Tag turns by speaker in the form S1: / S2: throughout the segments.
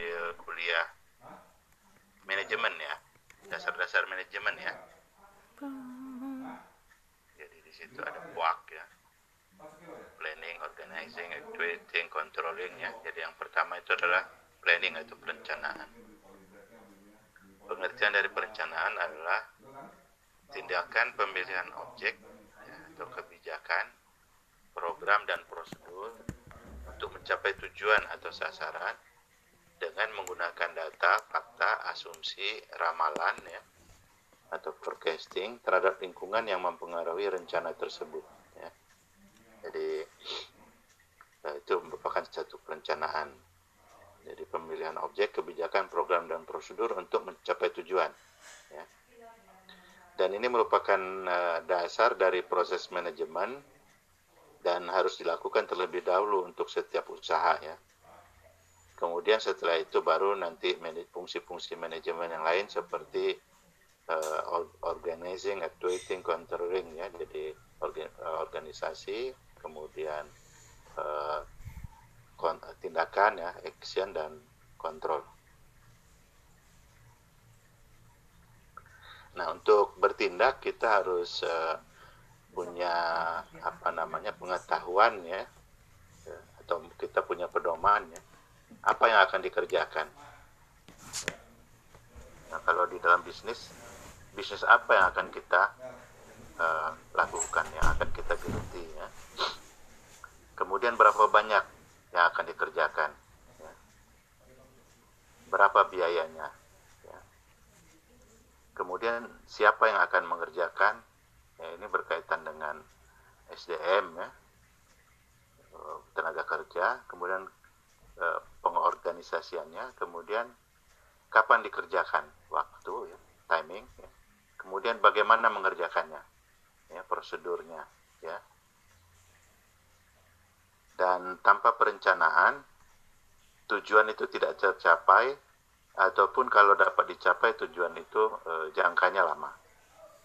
S1: ambil kuliah manajemen ya, dasar-dasar manajemen ya. Jadi di situ ada POAK ya, planning, organizing, actuating, controlling ya. Jadi yang pertama itu adalah planning atau perencanaan. Pengertian dari perencanaan adalah tindakan pemilihan objek ya, atau kebijakan, program dan prosedur untuk mencapai tujuan atau sasaran dengan menggunakan data, fakta, asumsi, ramalan ya atau forecasting terhadap lingkungan yang mempengaruhi rencana tersebut ya. Jadi eh, itu merupakan satu perencanaan. Jadi pemilihan objek, kebijakan, program dan prosedur untuk mencapai tujuan ya. Dan ini merupakan uh, dasar dari proses manajemen dan harus dilakukan terlebih dahulu untuk setiap usaha ya. Kemudian setelah itu baru nanti fungsi-fungsi manajemen yang lain seperti uh, organizing, actuating, controlling ya. Jadi organ, uh, organisasi, kemudian uh, tindakan ya, action dan kontrol. Nah, untuk bertindak kita harus uh, punya apa namanya pengetahuan ya atau kita punya pedoman ya apa yang akan dikerjakan? Nah, kalau di dalam bisnis bisnis apa yang akan kita uh, lakukan yang akan kita geluti ya? Kemudian berapa banyak yang akan dikerjakan ya. berapa biayanya kemudian siapa yang akan mengerjakan? Ya ini berkaitan dengan SDM ya? Eh, tenaga kerja kemudian eh, pengorganisasiannya kemudian kapan dikerjakan waktu ya timing ya. kemudian bagaimana mengerjakannya ya prosedurnya ya dan tanpa perencanaan tujuan itu tidak tercapai ataupun kalau dapat dicapai tujuan itu eh, jangkanya lama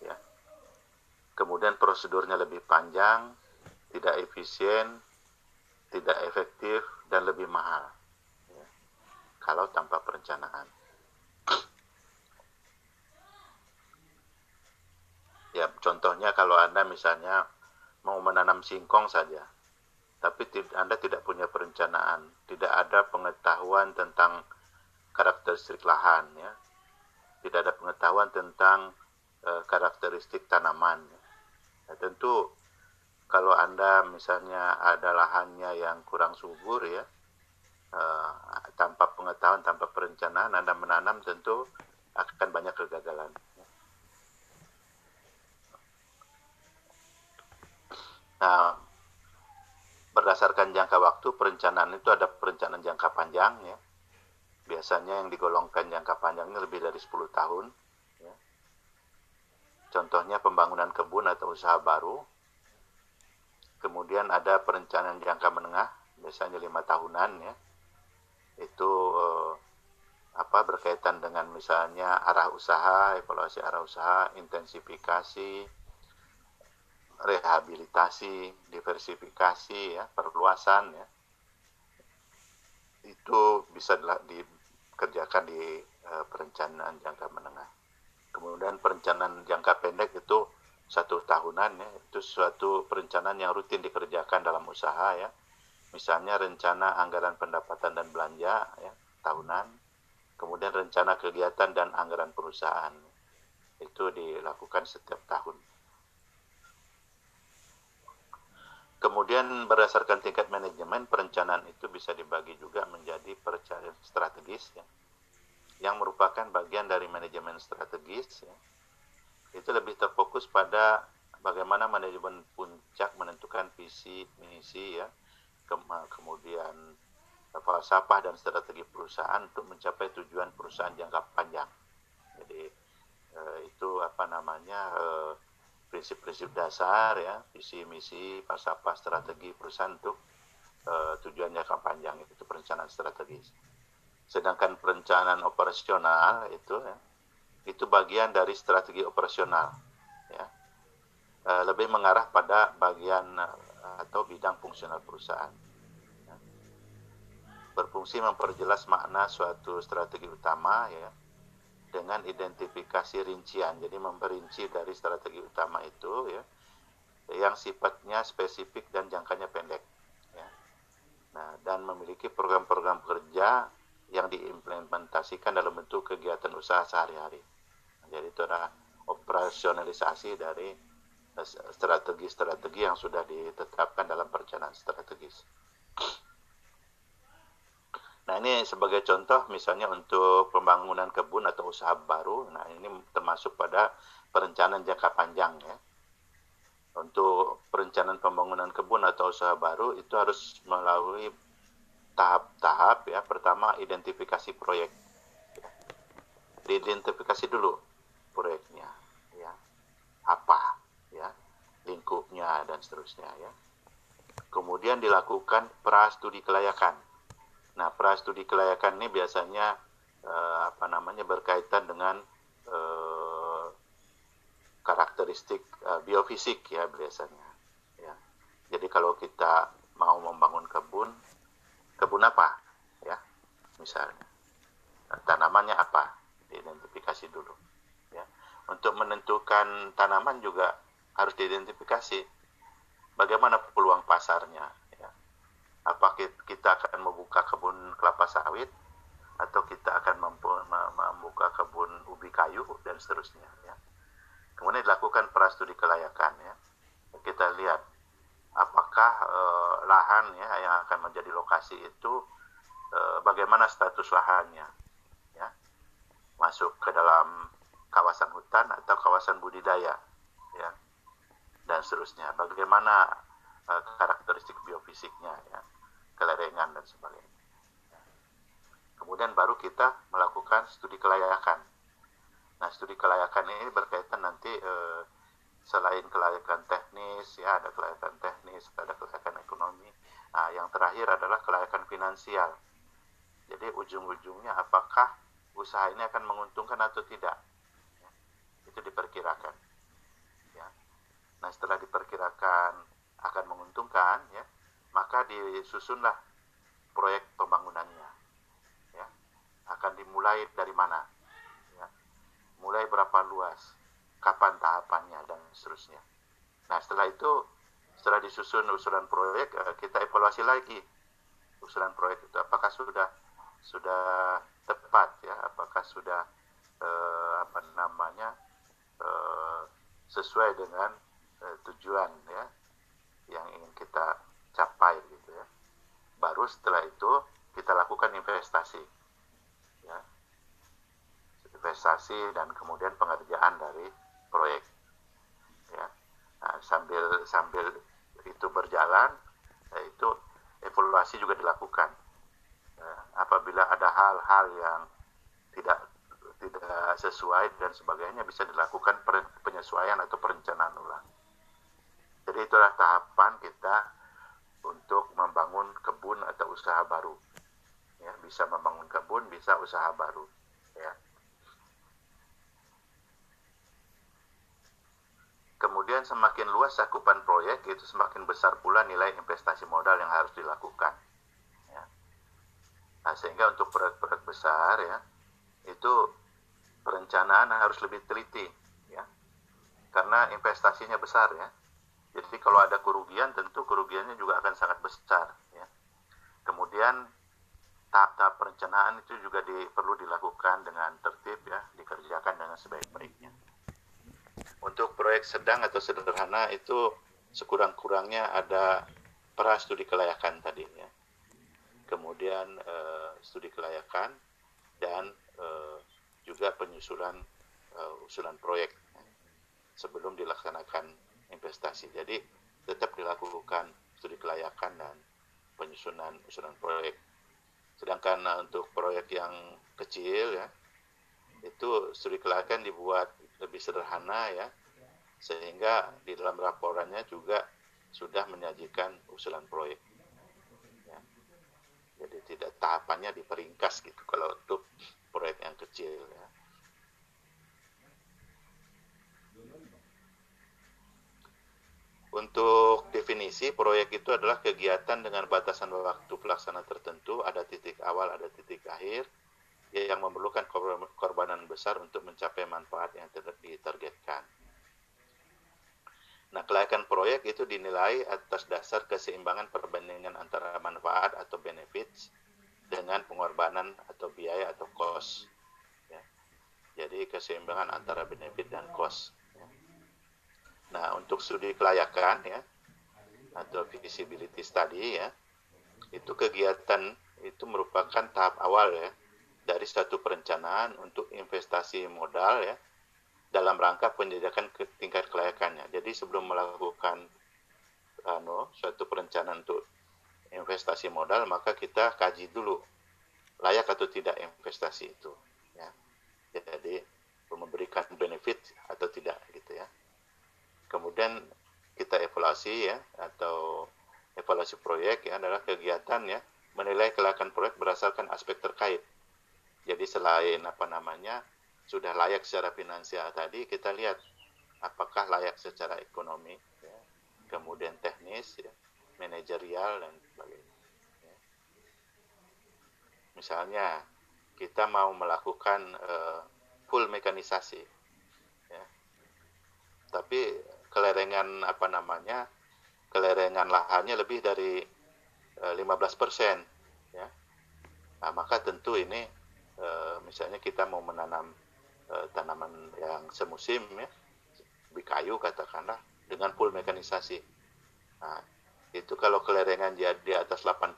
S1: ya kemudian prosedurnya lebih panjang tidak efisien tidak efektif dan lebih mahal. Kalau tanpa perencanaan. Ya contohnya kalau anda misalnya mau menanam singkong saja tapi anda tidak punya perencanaan tidak ada pengetahuan tentang karakteristik lahan ya. Tidak ada pengetahuan tentang uh, karakteristik tanaman ya, tentu kalau anda misalnya ada lahannya yang kurang subur ya uh, tanpa pengetahuan tanpa perencanaan anda menanam tentu akan banyak kegagalan nah berdasarkan jangka waktu perencanaan itu ada perencanaan jangka panjang ya biasanya yang digolongkan jangka panjangnya lebih dari 10 tahun. Ya. Contohnya pembangunan kebun atau usaha baru. Kemudian ada perencanaan jangka menengah, biasanya lima tahunan ya. Itu eh, apa berkaitan dengan misalnya arah usaha, evaluasi arah usaha, intensifikasi, rehabilitasi, diversifikasi ya, perluasan ya itu bisa dikerjakan di uh, perencanaan jangka menengah. Kemudian perencanaan jangka pendek itu satu tahunan ya, itu suatu perencanaan yang rutin dikerjakan dalam usaha ya. Misalnya rencana anggaran pendapatan dan belanja ya, tahunan. Kemudian rencana kegiatan dan anggaran perusahaan. Itu dilakukan setiap tahun. Kemudian berdasarkan tingkat manajemen perencanaan itu bisa dibagi juga menjadi perencanaan strategis ya, yang merupakan bagian dari manajemen strategis ya. Itu lebih terfokus pada bagaimana manajemen puncak menentukan visi misi ya, kemudian falsafah dan strategi perusahaan untuk mencapai tujuan perusahaan jangka panjang. Jadi eh, itu apa namanya eh, prinsip-prinsip dasar ya visi misi falsafah strategi perusahaan untuk uh, tujuan jangka panjang. Itu perencanaan strategis. Sedangkan perencanaan operasional itu ya, itu bagian dari strategi operasional ya. Uh, lebih mengarah pada bagian atau bidang fungsional perusahaan ya. berfungsi memperjelas makna suatu strategi utama ya dengan identifikasi rincian. Jadi memperinci dari strategi utama itu ya yang sifatnya spesifik dan jangkanya pendek. Ya. Nah, dan memiliki program-program kerja yang diimplementasikan dalam bentuk kegiatan usaha sehari-hari. Jadi itu adalah operasionalisasi dari strategi-strategi yang sudah ditetapkan dalam perencanaan strategis. Nah ini sebagai contoh misalnya untuk pembangunan kebun atau usaha baru, nah ini termasuk pada perencanaan jangka panjang ya. Untuk perencanaan pembangunan kebun atau usaha baru itu harus melalui tahap-tahap ya. Pertama identifikasi proyek. Diidentifikasi dulu proyeknya ya. Apa lingkupnya dan seterusnya ya. Kemudian dilakukan pra studi kelayakan Nah, prastudi kelayakan ini biasanya eh, apa namanya berkaitan dengan eh, karakteristik eh, biofisik ya biasanya. Ya. Jadi kalau kita mau membangun kebun, kebun apa? Ya, misalnya nah, tanamannya apa? Diidentifikasi dulu. Ya. Untuk menentukan tanaman juga harus diidentifikasi. Bagaimana peluang pasarnya? apa kita akan membuka kebun kelapa sawit atau kita akan membuka kebun ubi kayu dan seterusnya ya. Kemudian dilakukan prastudi kelayakan ya. Kita lihat apakah eh, lahan ya yang akan menjadi lokasi itu eh, bagaimana status lahannya ya. Masuk ke dalam kawasan hutan atau kawasan budidaya ya. Dan seterusnya. Bagaimana eh, karakteristik biofisiknya ya kelerengan dan sebagainya. Kemudian baru kita melakukan studi kelayakan. Nah, studi kelayakan ini berkaitan nanti eh, selain kelayakan teknis, ya ada kelayakan teknis, ada kelayakan ekonomi. Nah, yang terakhir adalah kelayakan finansial. Jadi ujung-ujungnya apakah usaha ini akan menguntungkan atau tidak? Ya, itu diperkirakan. Nah, setelah diperkirakan akan menguntungkan, ya, maka disusunlah proyek pembangunannya. Ya. Akan dimulai dari mana? Ya. Mulai berapa luas? Kapan tahapannya dan seterusnya. Nah setelah itu, setelah disusun usulan proyek, eh, kita evaluasi lagi usulan proyek itu apakah sudah sudah tepat ya, apakah sudah eh, apa namanya eh, sesuai dengan eh, tujuan ya yang ingin kita capai gitu ya. Baru setelah itu kita lakukan investasi. Ya. Investasi dan kemudian pengerjaan dari proyek. Ya. Nah, sambil sambil itu berjalan, ya, itu evaluasi juga dilakukan. Ya. Apabila ada hal-hal yang tidak tidak sesuai dan sebagainya bisa dilakukan penyesuaian atau perencanaan ulang. Jadi itulah tahapan kita untuk membangun kebun atau usaha baru. Ya, bisa membangun kebun, bisa usaha baru. Ya. Kemudian semakin luas cakupan proyek, itu semakin besar pula nilai investasi modal yang harus dilakukan. Ya. Nah, sehingga untuk proyek-proyek besar ya, itu perencanaan harus lebih teliti, ya, karena investasinya besar ya jadi kalau ada kerugian tentu kerugiannya juga akan sangat besar. Ya. Kemudian tahap-tahap perencanaan itu juga di, perlu dilakukan dengan tertib ya, dikerjakan dengan sebaik-baiknya. Untuk proyek sedang atau sederhana itu sekurang-kurangnya ada pra studi kelayakan tadi ya. Kemudian uh, studi kelayakan dan uh, juga penyusulan uh, usulan proyek ya, sebelum dilaksanakan investasi. Jadi tetap dilakukan studi kelayakan dan penyusunan usulan proyek. Sedangkan uh, untuk proyek yang kecil ya itu studi kelayakan dibuat lebih sederhana ya sehingga di dalam laporannya juga sudah menyajikan usulan proyek. Ya. Jadi tidak tahapannya diperingkas gitu kalau untuk proyek yang kecil ya. Untuk definisi proyek itu adalah kegiatan dengan batasan waktu pelaksanaan tertentu, ada titik awal, ada titik akhir, yang memerlukan korbanan besar untuk mencapai manfaat yang ditargetkan. Nah, kelayakan proyek itu dinilai atas dasar keseimbangan perbandingan antara manfaat atau benefits dengan pengorbanan atau biaya atau cost. Ya. Jadi keseimbangan antara benefit dan cost. Nah, untuk studi kelayakan ya atau feasibility study ya, itu kegiatan itu merupakan tahap awal ya dari satu perencanaan untuk investasi modal ya dalam rangka penjajakan ke tingkat kelayakannya. Jadi sebelum melakukan ano, suatu perencanaan untuk investasi modal, maka kita kaji dulu layak atau tidak investasi itu. Ya. Jadi memberikan benefit atau tidak. Kemudian kita evaluasi ya atau evaluasi proyek ya adalah kegiatan ya menilai kelayakan proyek berdasarkan aspek terkait jadi selain apa namanya sudah layak secara finansial tadi, kita lihat apakah layak secara ekonomi, ya. kemudian teknis, ya, manajerial dan sebagainya. Ya. Misalnya kita mau melakukan uh, full mekanisasi, ya. tapi kelerengan apa namanya kelerengan lahannya lebih dari uh, eh, 15 persen, ya. Nah, maka tentu ini Eh, misalnya kita mau menanam uh, tanaman yang semusim ya lebih kayu katakanlah dengan full mekanisasi. Nah itu kalau kelerengan di, di atas 8%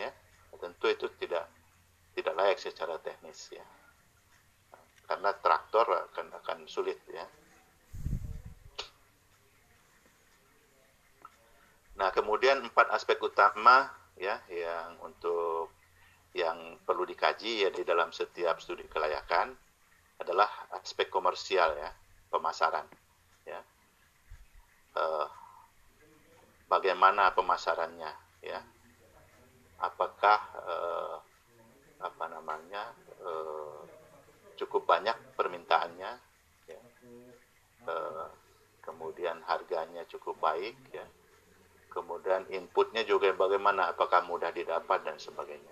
S1: ya tentu itu tidak tidak layak secara teknis ya. Karena traktor akan akan sulit ya Nah, kemudian empat aspek utama ya yang untuk yang perlu dikaji ya di dalam setiap studi kelayakan adalah aspek komersial ya pemasaran ya. Uh, bagaimana pemasarannya ya. Apakah uh, apa namanya uh, cukup banyak permintaannya ya. uh, kemudian harganya cukup baik ya kemudian inputnya juga bagaimana apakah mudah didapat dan sebagainya.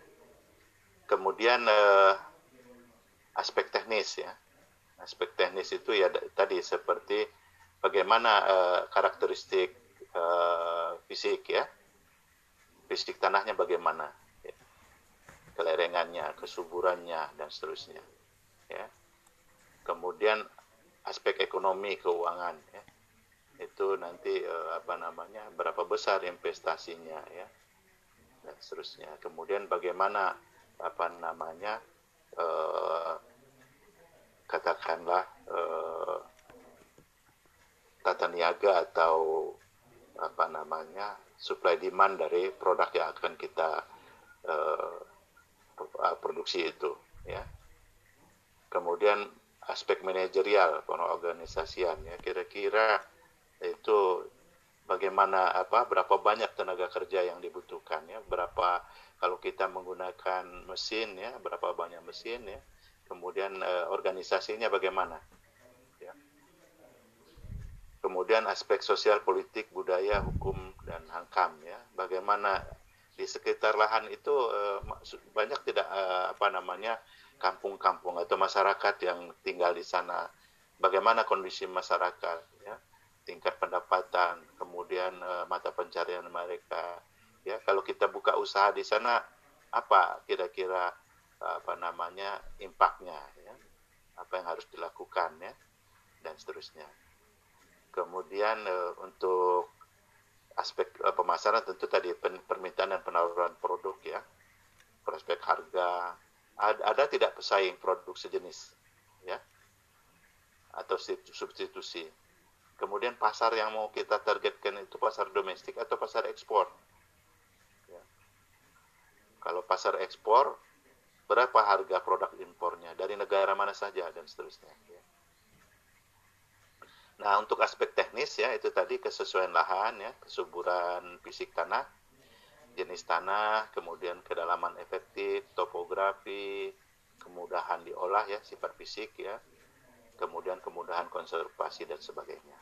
S1: Kemudian uh, aspek teknis ya. Aspek teknis itu ya tadi seperti bagaimana uh, karakteristik uh, fisik ya. Fisik tanahnya bagaimana ya. kelerengannya kesuburannya dan seterusnya ya. Kemudian aspek ekonomi keuangan ya itu nanti uh, apa namanya berapa besar investasinya ya. Dan seterusnya. Kemudian bagaimana apa namanya uh, katakanlah uh, tata niaga atau apa namanya supply demand dari produk yang akan kita uh, produksi itu ya. Kemudian aspek manajerial pengorganisasian ya. Kira-kira itu bagaimana apa berapa banyak tenaga kerja yang dibutuhkan ya. Berapa kalau kita menggunakan mesin ya berapa banyak mesin ya. Kemudian eh, organisasinya bagaimana ya. Kemudian aspek sosial politik budaya hukum dan hankam ya. Bagaimana di sekitar lahan itu eh, banyak tidak eh, apa namanya kampung-kampung atau masyarakat yang tinggal di sana. Bagaimana kondisi masyarakat ya tingkat pendapatan kemudian eh, mata pencarian mereka. Ya kalau kita buka usaha di sana apa kira-kira apa namanya impaknya ya? Apa yang harus dilakukan ya? Dan seterusnya. Kemudian uh, untuk aspek uh, pemasaran tentu tadi permintaan dan penawaran produk ya. Prospek harga. Ada, ada tidak pesaing produk sejenis ya? Atau substitusi kemudian pasar yang mau kita targetkan itu pasar domestik atau pasar ekspor kalau pasar ekspor, berapa harga produk impornya, dari negara mana saja, dan seterusnya. Ya. Nah, untuk aspek teknis ya, itu tadi kesesuaian lahan, ya, kesuburan fisik tanah, jenis tanah, kemudian kedalaman efektif, topografi, kemudahan diolah ya, sifat fisik ya, kemudian kemudahan konservasi dan sebagainya.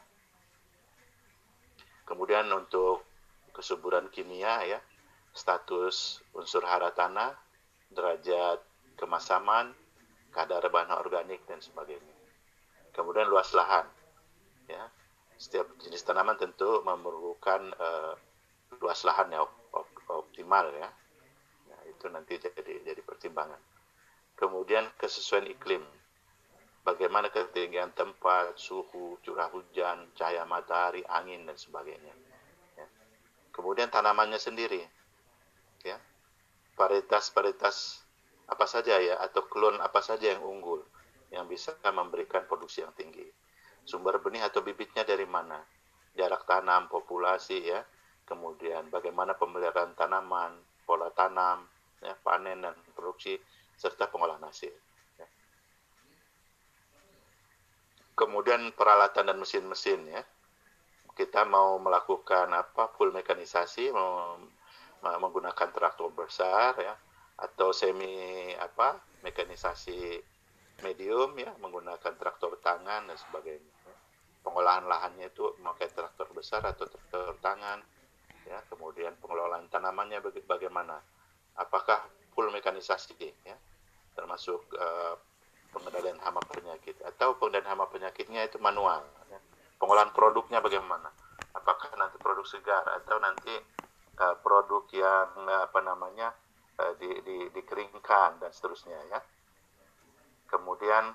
S1: Kemudian untuk kesuburan kimia ya, status unsur hara tanah, derajat kemasaman, kadar bahan organik dan sebagainya. Kemudian luas lahan. Ya. Setiap jenis tanaman tentu memerlukan uh, luas lahan yang optimal ya. ya. Itu nanti jadi jadi pertimbangan. Kemudian kesesuaian iklim. Bagaimana ketinggian tempat, suhu, curah hujan, cahaya matahari, angin dan sebagainya. Ya. Kemudian tanamannya sendiri. Ya. Varietas-varietas apa saja ya atau klon apa saja yang unggul yang bisa memberikan produksi yang tinggi. Sumber benih atau bibitnya dari mana? Jarak tanam, populasi ya, kemudian bagaimana pemeliharaan tanaman, pola tanam, ya, panen dan produksi serta pengolahan hasil. Ya. Kemudian peralatan dan mesin-mesin ya. Kita mau melakukan apa full mekanisasi, mau menggunakan traktor besar ya, atau semi apa mekanisasi medium ya menggunakan traktor tangan dan sebagainya pengolahan lahannya itu memakai traktor besar atau traktor tangan ya. Kemudian pengelolaan tanamannya bagaimana? Apakah full mekanisasi ya? Termasuk uh, pengendalian hama penyakit atau pengendalian hama penyakitnya itu manual ya. pengolahan produknya bagaimana apakah nanti produk segar atau nanti uh, produk yang uh, apa namanya Eh, di, di, dikeringkan dan seterusnya ya. Kemudian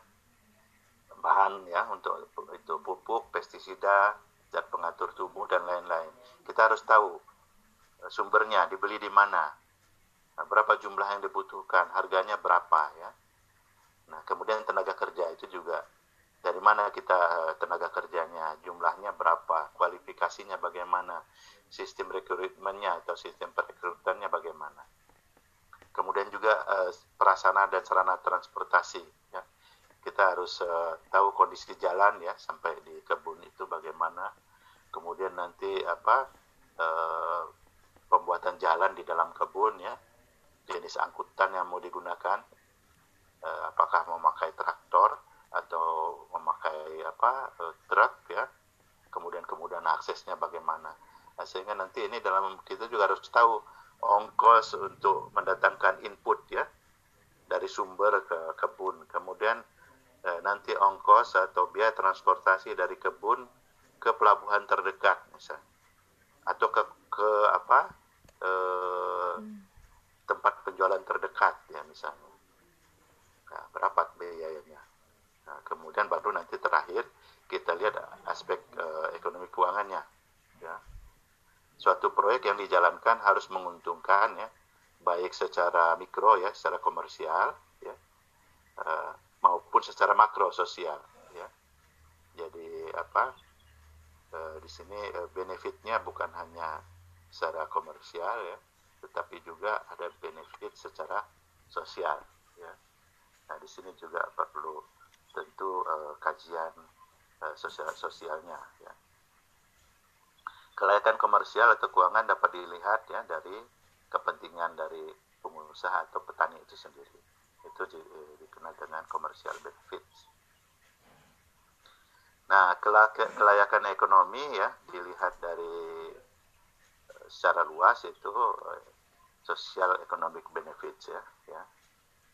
S1: bahan ya untuk itu pupuk, pestisida, zat pengatur tubuh dan lain-lain. Kita harus tahu sumbernya dibeli di mana, nah, berapa jumlah yang dibutuhkan, harganya berapa ya. Nah kemudian tenaga kerja itu juga dari mana kita eh, tenaga kerjanya, jumlahnya berapa, kualifikasinya bagaimana, sistem rekrutmennya atau sistem perekrutannya bagaimana? Kemudian juga uh, prasarana dan sarana transportasi ya. Kita harus uh, tahu kondisi jalan ya sampai di kebun itu bagaimana. Kemudian nanti apa uh, pembuatan jalan di dalam kebun ya. Jenis angkutan yang mau digunakan apakah memakai traktor atau memakai apa uh, truk ya kemudian kemudian aksesnya bagaimana nah, sehingga nanti ini dalam kita juga harus tahu ongkos untuk mendatangkan input ya dari sumber ke kebun. Kemudian eh, nanti ongkos atau biaya transportasi dari kebun ke pelabuhan terdekat misal atau ke ke apa eh, hmm. tempat penjualan terdekat ya misalnya. Berapa biayanya? Nah, kemudian baru nanti terakhir kita lihat aspek eh, ekonomi keuangannya ya. Suatu proyek yang dijalankan harus menguntungkan ya baik secara mikro ya secara komersial ya uh, maupun secara makro sosial ya. Jadi apa uh, di sini uh, benefitnya bukan hanya secara komersial ya tetapi juga ada benefit secara sosial ya nah di sini juga perlu tentu uh, kajian uh, sosial sosialnya ya Kelayakan komersial atau keuangan dapat dilihat ya dari kepentingan dari pengusaha atau petani itu sendiri. Itu di, dikenal dengan commercial benefits. Nah, kelayakan ekonomi ya dilihat dari eh, secara luas itu eh, social economic benefits ya, ya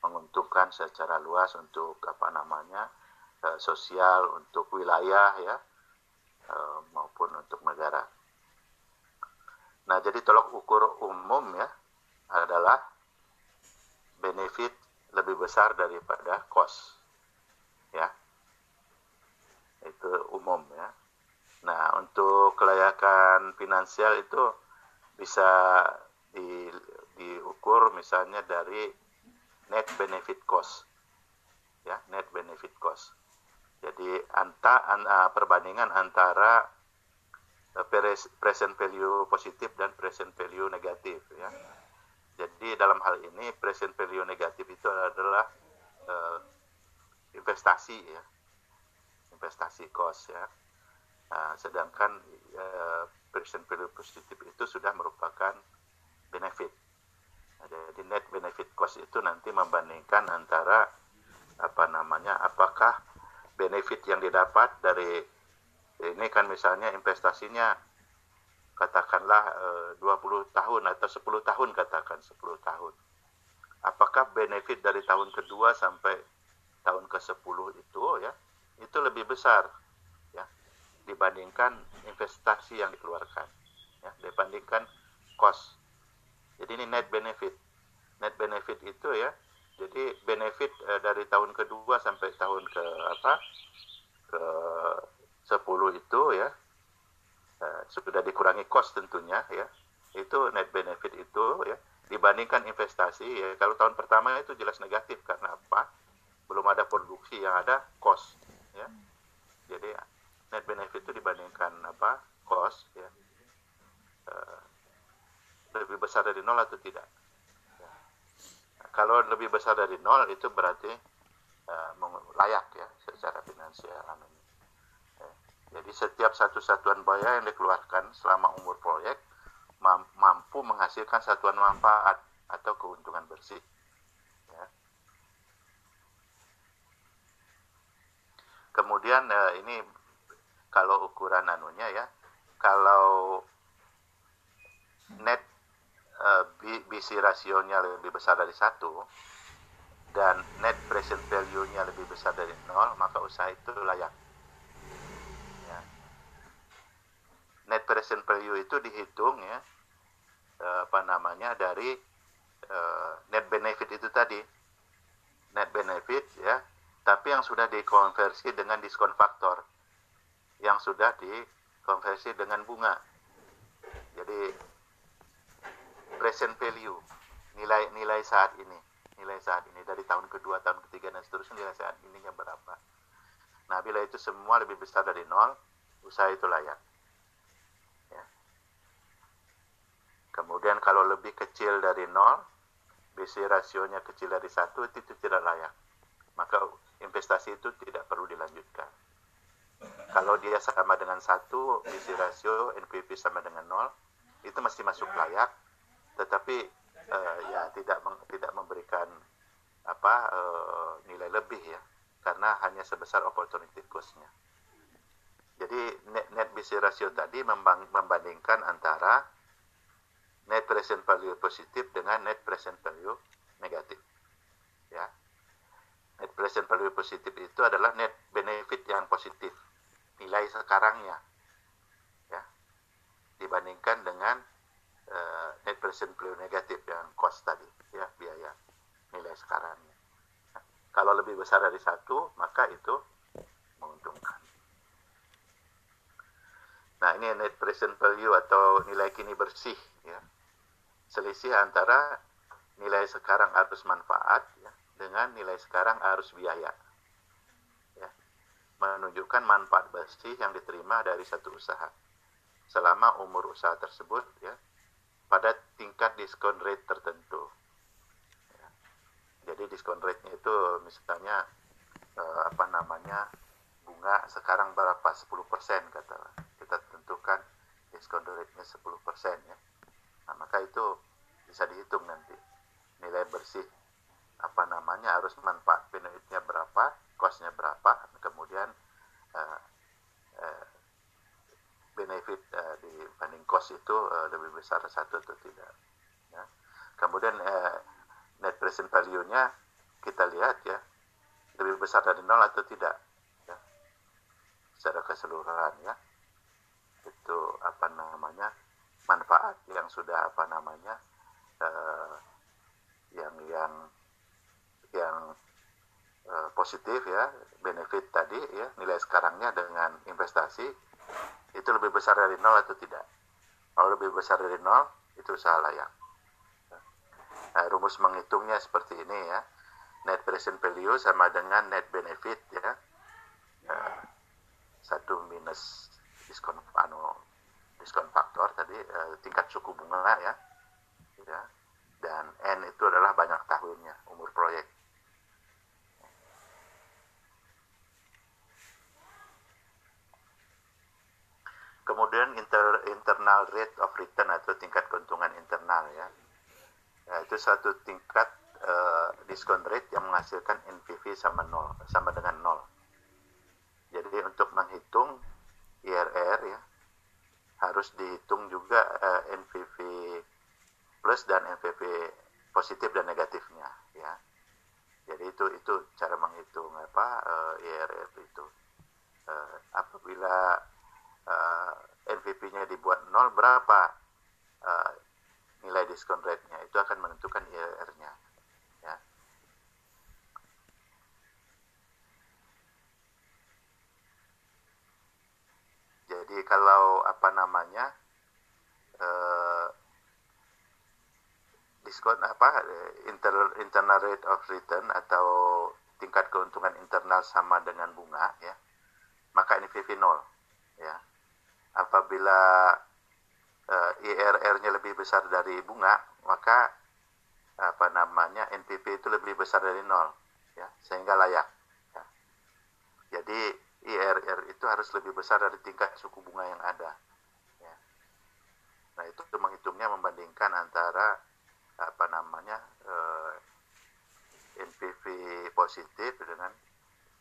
S1: menguntungkan secara luas untuk apa namanya eh, sosial untuk wilayah ya maupun untuk negara. Nah, jadi tolok ukur umum ya adalah benefit lebih besar daripada cost. Ya. Itu umum ya. Nah, untuk kelayakan finansial itu bisa di, diukur misalnya dari net benefit cost. Ya, net benefit cost. Jadi anta, an, perbandingan antara Eh, present value positif dan present value negatif ya. Jadi dalam hal ini present value negatif itu adalah uh, investasi ya. Investasi cost ya. Nah, sedangkan uh, present value positif itu sudah merupakan benefit. Jadi net benefit cost itu nanti membandingkan antara apa namanya apakah benefit yang didapat dari ini kan misalnya investasinya katakanlah e, 20 tahun atau 10 tahun katakan 10 tahun. Apakah benefit dari tahun kedua sampai tahun ke-10 itu ya itu lebih besar ya dibandingkan investasi yang dikeluarkan ya dibandingkan cost. Jadi ini net benefit. Net benefit itu ya. Jadi benefit uh, dari tahun kedua sampai tahun ke apa ke 10 itu ya uh, sudah dikurangi cost tentunya ya. Itu net benefit itu ya. Dibandingkan investasi ya kalau tahun pertama itu jelas negatif. Karena apa? Belum ada produksi yang ada cost ya. Jadi net benefit itu dibandingkan apa cost ya uh, lebih besar dari nol atau tidak kalau lebih besar dari nol itu berarti uh, layak ya secara finansial. Ya. Jadi setiap satu satuan biaya yang dikeluarkan selama umur proyek mampu menghasilkan satuan manfaat atau keuntungan bersih. Ya. Kemudian uh, ini kalau ukuran anunya ya, kalau net uh, eh, BC rasionya lebih besar dari satu dan net present value-nya lebih besar dari nol, maka usaha itu layak. Ya. Net present value itu dihitung ya, uh, apa namanya dari uh, net benefit itu tadi, net benefit ya, tapi yang sudah dikonversi dengan diskon faktor, yang sudah dikonversi dengan bunga. Jadi present value nilai nilai saat ini nilai saat ini dari tahun kedua tahun ketiga dan seterusnya nilai saat ininya berapa. Nah bila itu semua lebih besar dari nol usaha itu layak. Ya. kemudian kalau lebih kecil dari nol BC rasionya kecil dari satu itu tidak layak. Maka investasi itu tidak perlu dilanjutkan. Kalau dia sama dengan satu BC rasio NPV sama dengan nol itu masih masuk layak tetapi uh, ya tidak meng, tidak memberikan apa uh, nilai lebih ya karena hanya sebesar opportunity cost-nya. Jadi net, net BC ratio tadi membandingkan antara net present value positif dengan net present value negatif. Ya. Net present value positif itu adalah net benefit yang positif, nilai sekarangnya. Ya. Dibandingkan dengan uh, present value negatif yang cost tadi ya biaya nilai sekarangnya. Nah, kalau lebih besar dari satu maka itu menguntungkan. Nah ini net present value atau nilai kini bersih ya. Selisih antara nilai sekarang arus manfaat ya, dengan nilai sekarang arus biaya ya. Menunjukkan manfaat bersih yang diterima dari satu usaha. Selama umur usaha tersebut ya pada tingkat diskon rate tertentu. Ya. Jadi diskon rate-nya itu misalnya eh, apa namanya bunga sekarang berapa 10% kata kita tentukan diskon rate-nya 10% ya. Nah, maka itu bisa dihitung nanti nilai bersih apa namanya harus manfaat benefitnya berapa, cost-nya berapa, kemudian uh, uh, benefit uh, dibanding cost itu uh, lebih besar satu atau tidak. Ya. Kemudian uh, net present value-nya kita lihat ya lebih besar dari nol atau tidak ya. secara keseluruhan ya itu apa namanya manfaat yang sudah apa namanya uh, yang yang yang uh, positif ya benefit tadi ya nilai sekarangnya dengan investasi itu lebih besar dari nol atau tidak? Kalau lebih besar dari nol itu usaha layak. Nah, rumus menghitungnya seperti ini ya. Net present value sama dengan net benefit ya. Nah, satu minus diskon anu diskon faktor tadi eh, tingkat suku bunga ya. Ya. Dan n itu adalah banyak tahunnya umur proyek Kemudian inter, internal rate of return atau tingkat keuntungan internal ya. ya itu satu tingkat uh, diskon rate yang menghasilkan NPV sama nol sama dengan nol. Jadi untuk menghitung IRR ya harus dihitung juga uh, eh, NPV plus dan NPV positif dan negatifnya ya jadi itu itu cara menghitung apa uh, IRR itu uh, apabila NPV-nya dibuat nol berapa uh, nilai diskon rate-nya. Itu akan menentukan IRR-nya ya. Jadi kalau apa namanya uh, diskon apa internal, internal rate of return atau tingkat keuntungan internal sama dengan bunga ya maka NPV nol ya apabila uh, IRR-nya lebih besar dari bunga, maka apa namanya NPV itu lebih besar dari nol, ya, sehingga layak. Ya. Jadi IRR itu harus lebih besar dari tingkat suku bunga yang ada. Ya. Nah itu menghitungnya membandingkan antara apa namanya eh, NPV positif dengan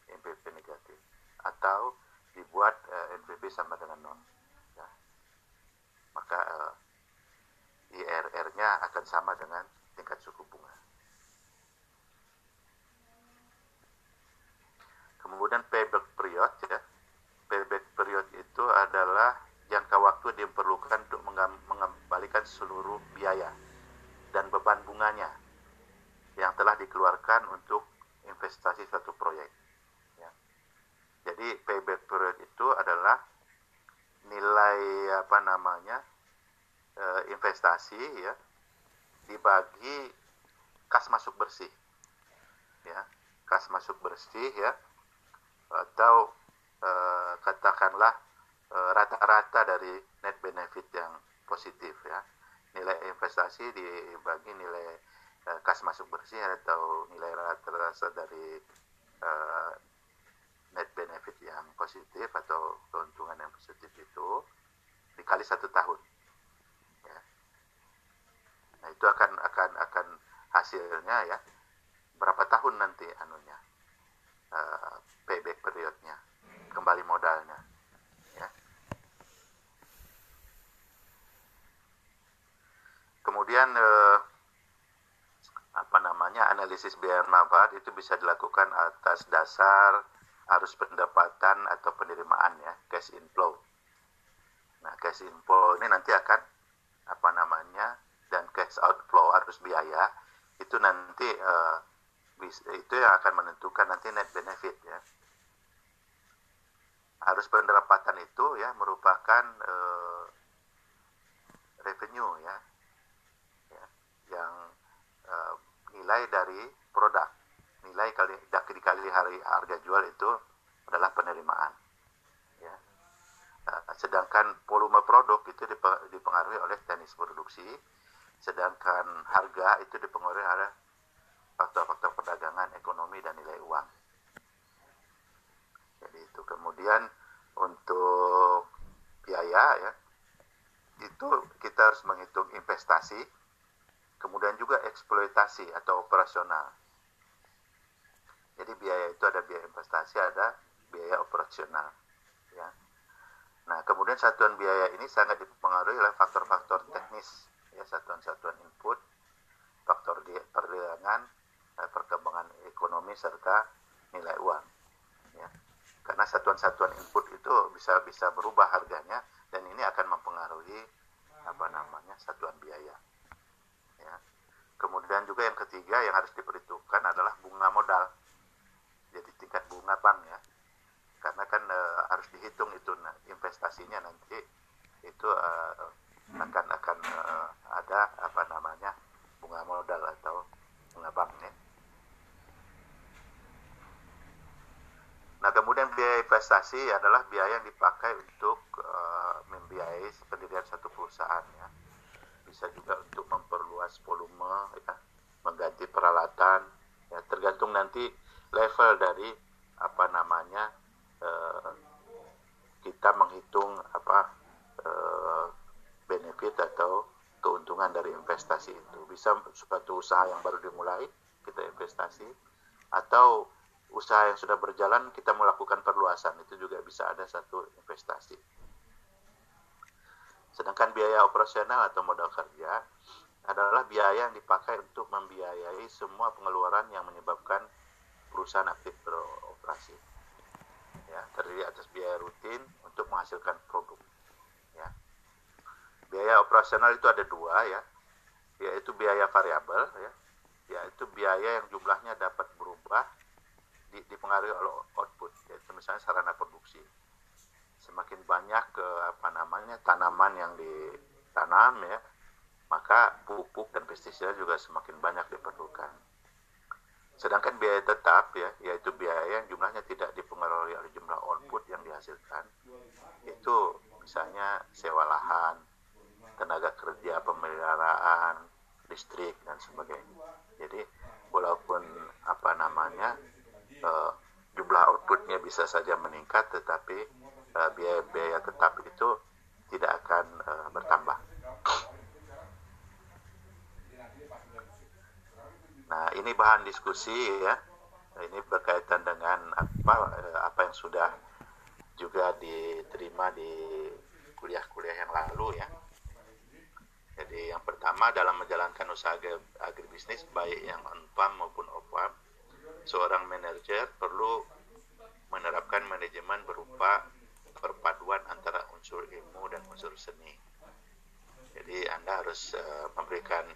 S1: NPV negatif atau dibuat eh, NPV sama dengan nol maka uh, eh, IRR-nya akan sama dengan tingkat suku bunga. Kemudian payback period ya. Payback period itu adalah jangka waktu diperlukan untuk mengembalikan seluruh biaya dan beban bunganya yang telah dikeluarkan untuk investasi suatu proyek. Ya. Jadi payback period itu adalah nilai apa namanya uh, investasi ya dibagi kas masuk bersih ya. Kas masuk bersih ya. Atau uh, katakanlah eh, rata-rata dari net benefit yang positif ya. Nilai investasi dibagi nilai uh, kas masuk bersih atau nilai rata-rata dari uh, net benefit yang positif atau keuntungan yang positif itu dikali satu tahun. Nah itu akan akan akan hasilnya ya berapa tahun nanti anunya uh, payback periodnya kembali modalnya ya kemudian uh, apa namanya analisis biaya manfaat itu bisa dilakukan atas dasar arus pendapatan atau penerimaan ya cash inflow. Nah cash inflow ini nanti akan apa namanya cash outflow arus biaya itu nanti uh, itu yang akan menentukan nanti net benefit ya. Arus pendapatan itu ya merupakan uh, revenue ya, ya yang uh, nilai dari produk nilai kali dikali hari harga jual itu adalah penerimaan. Ya. Uh, sedangkan volume produk itu dipengaruhi oleh teknis produksi, sedangkan harga itu dipengaruhi oleh faktor-faktor perdagangan, ekonomi dan nilai uang. Jadi itu kemudian untuk biaya ya itu kita harus menghitung investasi, kemudian juga eksploitasi atau operasional. Jadi biaya itu ada biaya investasi, ada biaya operasional. Ya. Nah, kemudian satuan biaya ini sangat dipengaruhi oleh faktor-faktor teknis, ya satuan-satuan input, faktor perdagangan, eh, perkembangan ekonomi serta nilai uang. Ya. Karena satuan-satuan input itu bisa bisa berubah harganya dan ini akan mempengaruhi apa namanya satuan biaya. Ya. Kemudian juga yang ketiga yang harus diperhitungkan adalah bunga modal jadi tingkat bunga bank ya karena kan uh, harus dihitung itu nah, investasinya nanti itu uh, akan akan uh, ada apa namanya bunga modal atau bunga bank ya. Nah kemudian biaya investasi adalah biaya yang dipakai untuk uh, membiayai pendirian satu perusahaan ya. Bisa juga untuk memperluas volume ya, mengganti peralatan ya tergantung nanti level dari apa namanya uh, kita menghitung apa benefit atau keuntungan dari investasi itu bisa suatu usaha yang baru dimulai kita investasi atau usaha yang sudah berjalan kita melakukan perluasan itu juga bisa ada satu investasi Sedangkan biaya operasional atau modal kerja adalah biaya yang dipakai untuk membiayai semua pengeluaran yang menyebabkan perusahaan aktif beroperasi. Ya, terdiri atas biaya rutin untuk menghasilkan produk. Ya. Biaya operasional itu ada dua ya, yaitu biaya variabel ya, yaitu biaya yang jumlahnya dapat berubah dipengaruhi oleh output, yaitu misalnya sarana produksi semakin banyak ke apa namanya tanaman yang ditanam ya maka pupuk dan pestisida juga semakin banyak diperlukan. Sedangkan biaya tetap ya, yaitu biaya yang jumlahnya tidak dipengaruhi oleh jumlah output yang dihasilkan, itu misalnya sewa lahan, tenaga kerja, pemeliharaan, listrik dan sebagainya. Jadi walaupun apa namanya uh, jumlah outputnya bisa saja meningkat, tetapi biaya-biaya uh, tetap itu tidak akan uh, bertambah. Nah, ini bahan diskusi ya. Ini berkaitan dengan apa apa yang sudah juga diterima di kuliah-kuliah yang lalu ya. Jadi yang pertama dalam menjalankan usaha agribisnis baik yang on-farm maupun off-farm, seorang manajer perlu menerapkan manajemen berupa perpaduan antara unsur ilmu dan unsur seni. Jadi Anda harus uh, memberikan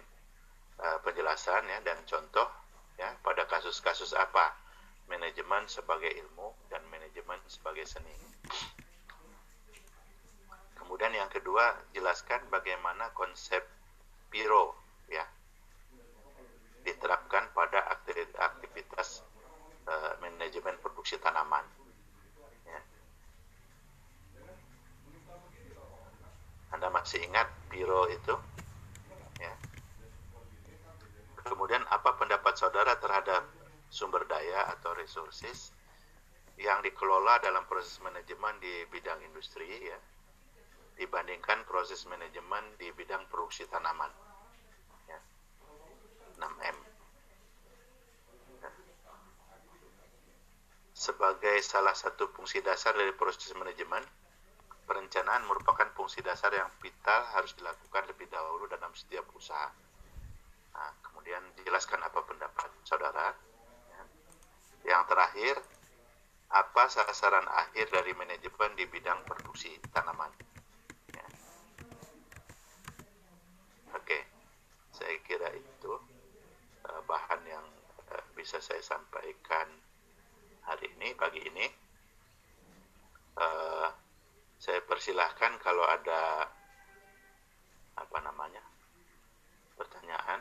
S1: uh, penjelasan ya dan contoh ya pada kasus-kasus apa manajemen sebagai ilmu dan manajemen sebagai seni. Kemudian yang kedua jelaskan bagaimana konsep piro ya diterapkan pada aktivitas uh, manajemen produksi tanaman. Anda masih ingat biro itu? Ya. Kemudian apa pendapat saudara terhadap sumber daya atau resources yang dikelola dalam proses manajemen di bidang industri ya dibandingkan proses manajemen di bidang produksi tanaman. Ya. 6M. Ya. Sebagai salah satu fungsi dasar dari proses manajemen, perencanaan merupakan fungsi dasar yang vital harus dilakukan lebih dahulu dalam setiap usaha. Nah, kemudian dijelaskan apa pendapat saudara. Ya. Yang terakhir, apa sasaran akhir dari manajemen di bidang produksi tanaman? Ya. Oke, saya kira itu uh, bahan yang uh, bisa saya sampaikan hari ini, pagi ini. Uh, saya persilahkan kalau ada apa namanya pertanyaan